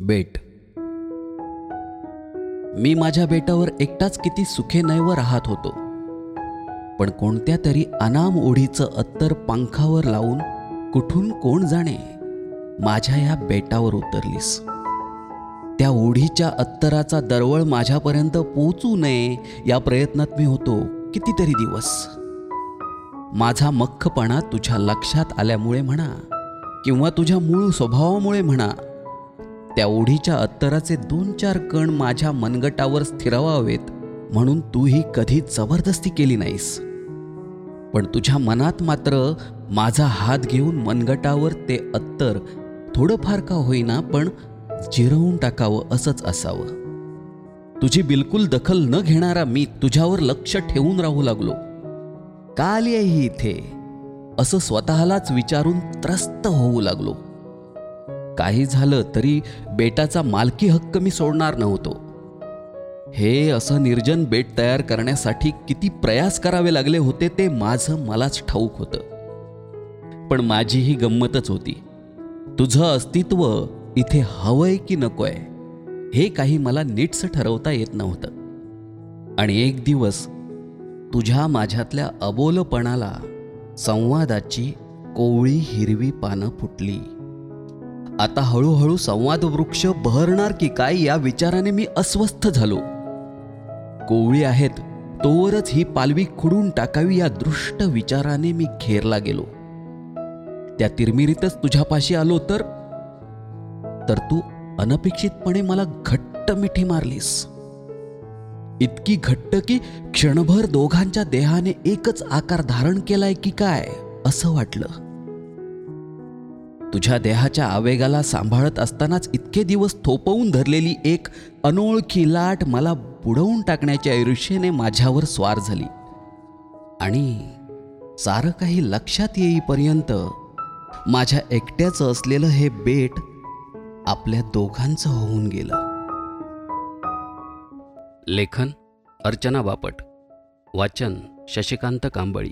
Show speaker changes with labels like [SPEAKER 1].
[SPEAKER 1] बेट मी माझ्या बेटावर एकटाच किती सुखे नैव राहत होतो. पण कोणत्या तरी अनाम ओढीचं अत्तर पंखावर लावून कुठून कोण जाणे माझ्या या बेटावर उतरलीस. त्या ओढीच्या अत्तराचा दरवळ माझ्यापर्यंत पोचू नये या प्रयत्नात मी होतो कितीतरी दिवस. माझा मख्खपणा तुझ्या लक्षात आल्यामुळे म्हणा किंवा तुझ्या मूळ स्वभावामुळे म्हणा त्या ओढीच्या अत्तराचे दोन चार कण माझ्या मनगटावर स्थिरवावेत म्हणून तूही कधी जबरदस्ती केली नाहीस. पण तुझ्या मनात मात्र माझा हात घेऊन मनगटावर ते अत्तर थोडंफार का होईना पण जिरवून टाकावं असंच असावं. तुझी बिलकुल दखल न घेणारा मी तुझ्यावर लक्ष ठेवून राहू लागलो. का आली आहे ही इथे? असं स्वतःलाच विचारून त्रस्त होऊ लागलो. काही झालं तरी बेटाचा मालकी हक्क मी सोडणार नव्हतो. हे असं निर्जन बेट तयार करण्यासाठी किती प्रयास करावे लागले होते ते माझं मलाच ठाऊक होतं. पण माझी ही गंमतच होती. तुझं अस्तित्व इथे हवंय की नकोय हे काही मला नीटसं ठरवता येत नव्हतं. आणि एक दिवस तुझ्या माझ्यातल्या अबोलपणाला संवादाची कोवळी हिरवी पानं फुटली. आता हळूहळू संवाद वृक्ष बहरणार की काय या विचाराने मी अस्वस्थ झालो. कोवळी आहेत तोवरच ही पालवी खुडून टाकावी या दृष्ट विचाराने मी घेरला गेलो. त्या तिरमिरीतच तुझ्यापाशी आलो तर? तर तू अनपेक्षितपणे मला घट्ट मिठी मारलीस. इतकी घट्ट की क्षणभर दोघांच्या देहाने एकच आकार धारण केलाय की काय असं वाटलं. तुझ्या देहाच्या आवेगाला सांभाळत असतानाच इतके दिवस थोपवून धरलेली एक अनोळखी लाट मला बुडवून टाकण्याच्या ईर्ष्येने माझ्यावर स्वार झाली. आणि सारं काही लक्षात येईपर्यंत माझ्या एकट्याचं असलेलं हे बेट आपल्या दोघांचं होऊन गेलं. लेखन अर्चना बापट. वाचन शशिकांत कांबळी.